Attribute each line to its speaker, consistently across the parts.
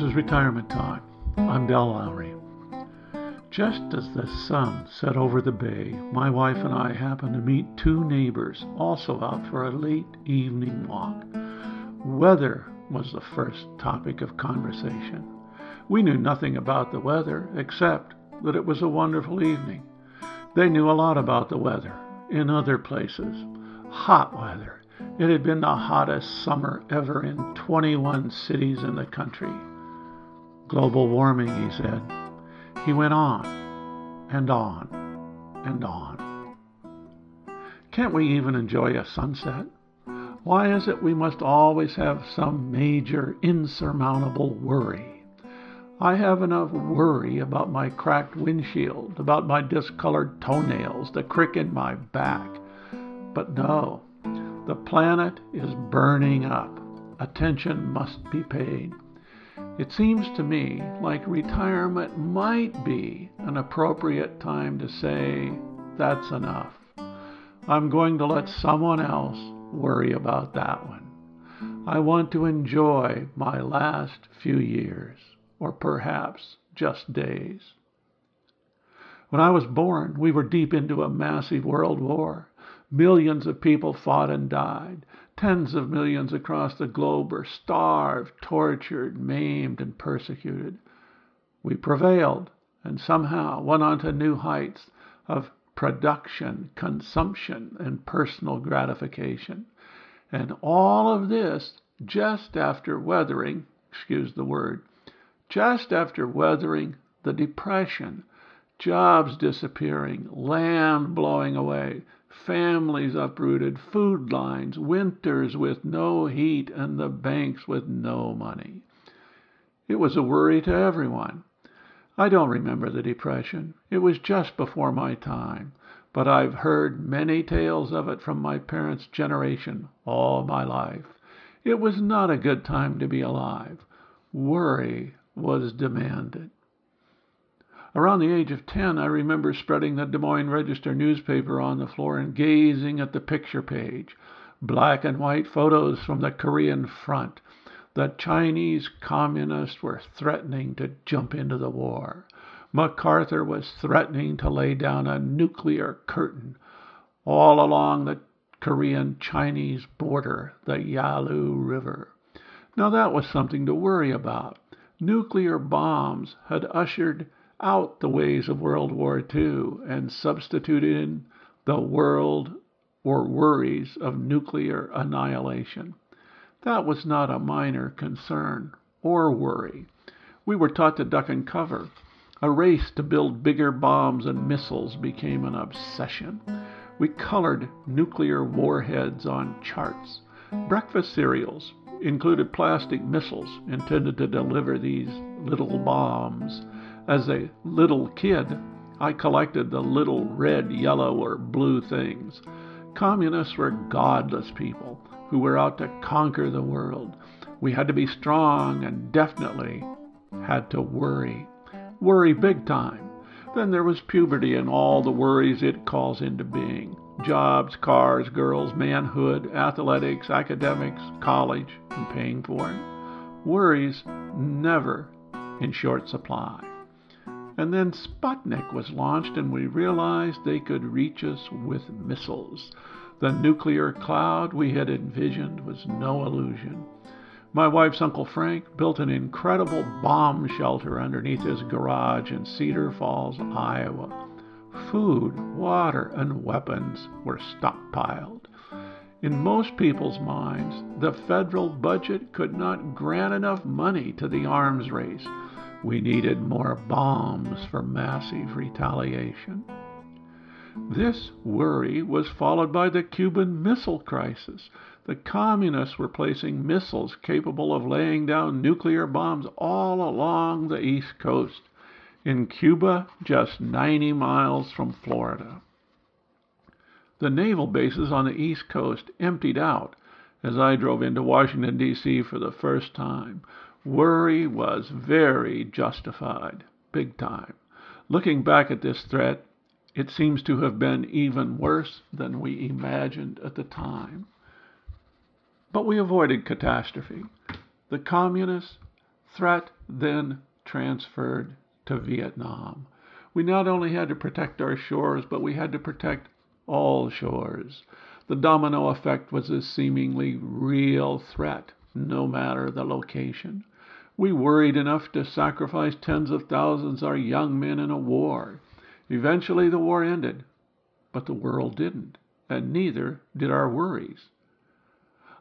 Speaker 1: This is Retirement Talk. I'm Del Lowry. Just as the sun set over the bay, my wife and I happened to meet two neighbors also out for a late evening walk. Weather was the first topic of conversation. We knew nothing about the weather except that it was a wonderful evening. They knew a lot about the weather in other places. Hot weather. It had been the hottest summer ever in 21 cities in the country. Global warming, he said. He went on and on and on. Can't we even enjoy a sunset? Why is it we must always have some major, insurmountable worry? I have enough worry about my cracked windshield, about my discolored toenails, the crick in my back. But no, the planet is burning up. Attention must be paid. It seems to me like retirement might be an appropriate time to say, that's enough. I'm going to let someone else worry about that one. I want to enjoy my last few years, or perhaps just days. When I was born, we were deep into a massive world war. Millions of people fought and died. Tens of millions across the globe were starved, tortured, maimed, and persecuted. We prevailed and somehow went on to new heights of production, consumption, and personal gratification. And all of this just after weathering, excuse the word, just after weathering the Depression, jobs disappearing, land blowing away, families uprooted, food lines, winters with no heat, and the banks with no money. It was a worry to everyone. I don't remember the Depression. It was just before my time, but I've heard many tales of it from my parents' generation all my life. It was not a good time to be alive. Worry was demanded. Around the age of ten, I remember spreading the Des Moines Register newspaper on the floor and gazing at the picture page. Black and white photos from the Korean front. The Chinese communists were threatening to jump into the war. MacArthur was threatening to lay down a nuclear curtain all along the Korean Chinese border, the Yalu River. Now that was something to worry about. Nuclear bombs had ushered out the ways of World War II and substituted in the world or worries of nuclear annihilation. That was not a minor concern or worry. We were taught to duck and cover. A race to build bigger bombs and missiles became an obsession. We colored nuclear warheads on charts. Breakfast cereals included plastic missiles intended to deliver these little bombs. As a little kid, I collected the little red, yellow, or blue things. Communists were godless people who were out to conquer the world. We had to be strong and definitely had to worry. Worry big time. Then there was puberty and all the worries it calls into being jobs, cars, girls, manhood, athletics, academics, college, and paying for it. Worries never in short supply. And then Sputnik was launched, and we realized they could reach us with missiles. The nuclear cloud we had envisioned was no illusion. My wife's Uncle Frank built an incredible bomb shelter underneath his garage in Cedar Falls, Iowa. Food, water, and weapons were stockpiled. In most people's minds, the federal budget could not grant enough money to the arms race. We needed more bombs for massive retaliation. This worry was followed by the Cuban Missile Crisis. The communists were placing missiles capable of laying down nuclear bombs all along the East Coast. In Cuba, just 90 miles from Florida. The naval bases on the East Coast emptied out as I drove into Washington, D.C. for the first time. Worry was very justified, big time. Looking back at this threat, it seems to have been even worse than we imagined at the time. But we avoided catastrophe. The communist threat then transferred to Vietnam. We not only had to protect our shores, but we had to protect all shores. The domino effect was a seemingly real threat, no matter the location. We worried enough to sacrifice tens of thousands of our young men in a war. Eventually the war ended, but the world didn't, and neither did our worries.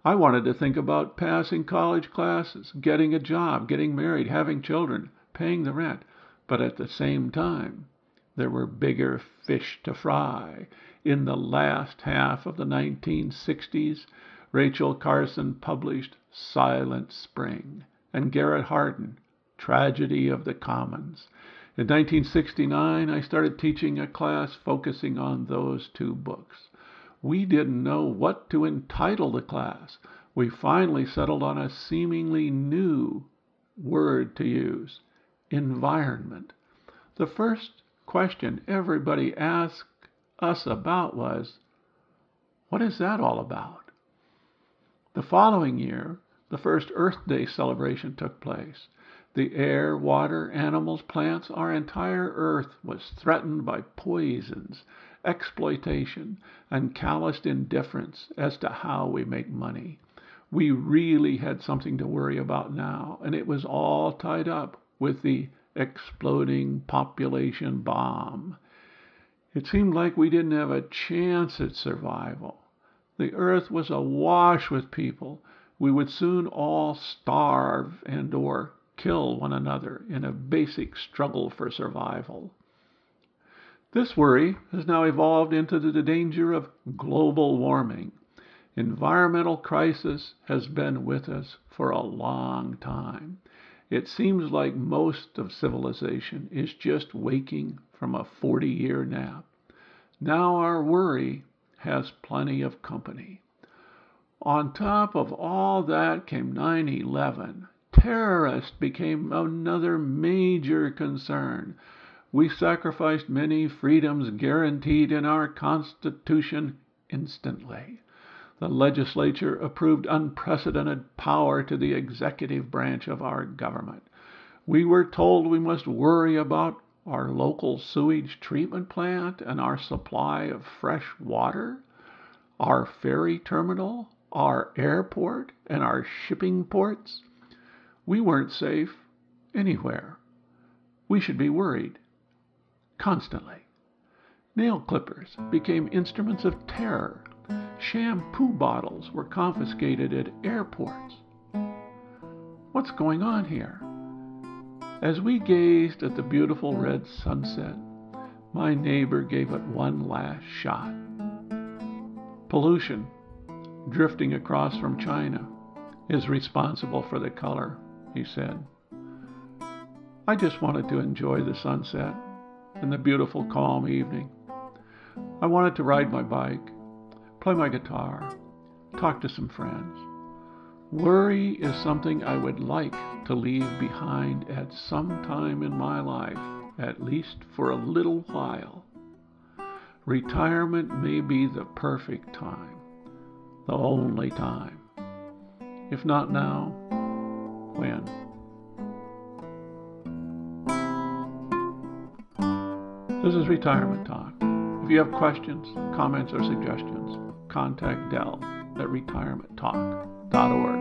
Speaker 1: I wanted to think about passing college classes, getting a job, getting married, having children, paying the rent, but at the same time there were bigger fish to fry. In the last half of the 1960s, Rachel Carson published Silent Spring and Garrett Hardin, Tragedy of the Commons. In 1969, I started teaching a class focusing on those two books. We didn't know what to entitle the class. We finally settled on a seemingly new word to use environment. The first question everybody asked us about was, What is that all about? The following year, the first Earth Day celebration took place. The air, water, animals, plants, our entire Earth was threatened by poisons, exploitation, and calloused indifference as to how we make money. We really had something to worry about now, and it was all tied up with the exploding population bomb. It seemed like we didn't have a chance at survival. The earth was awash with people. We would soon all starve and or kill one another in a basic struggle for survival. This worry has now evolved into the danger of global warming. Environmental crisis has been with us for a long time. It seems like most of civilization is just waking from a 40 year nap. Now our worry has plenty of company. On top of all that came 9 11. Terrorists became another major concern. We sacrificed many freedoms guaranteed in our Constitution instantly the legislature approved unprecedented power to the executive branch of our government. We were told we must worry about our local sewage treatment plant and our supply of fresh water, our ferry terminal, our airport, and our shipping ports. We weren't safe anywhere. We should be worried constantly. Nail clippers became instruments of terror Shampoo bottles were confiscated at airports. What's going on here? As we gazed at the beautiful red sunset, my neighbor gave it one last shot. Pollution, drifting across from China, is responsible for the color, he said. I just wanted to enjoy the sunset and the beautiful calm evening. I wanted to ride my bike play my guitar, talk to some friends. Worry is something I would like to leave behind at some time in my life, at least for a little while. Retirement may be the perfect time, the only time. If not now, when? This is Retirement Talk. If you have questions, comments, or suggestions, contact Dell at retirementtalk.org.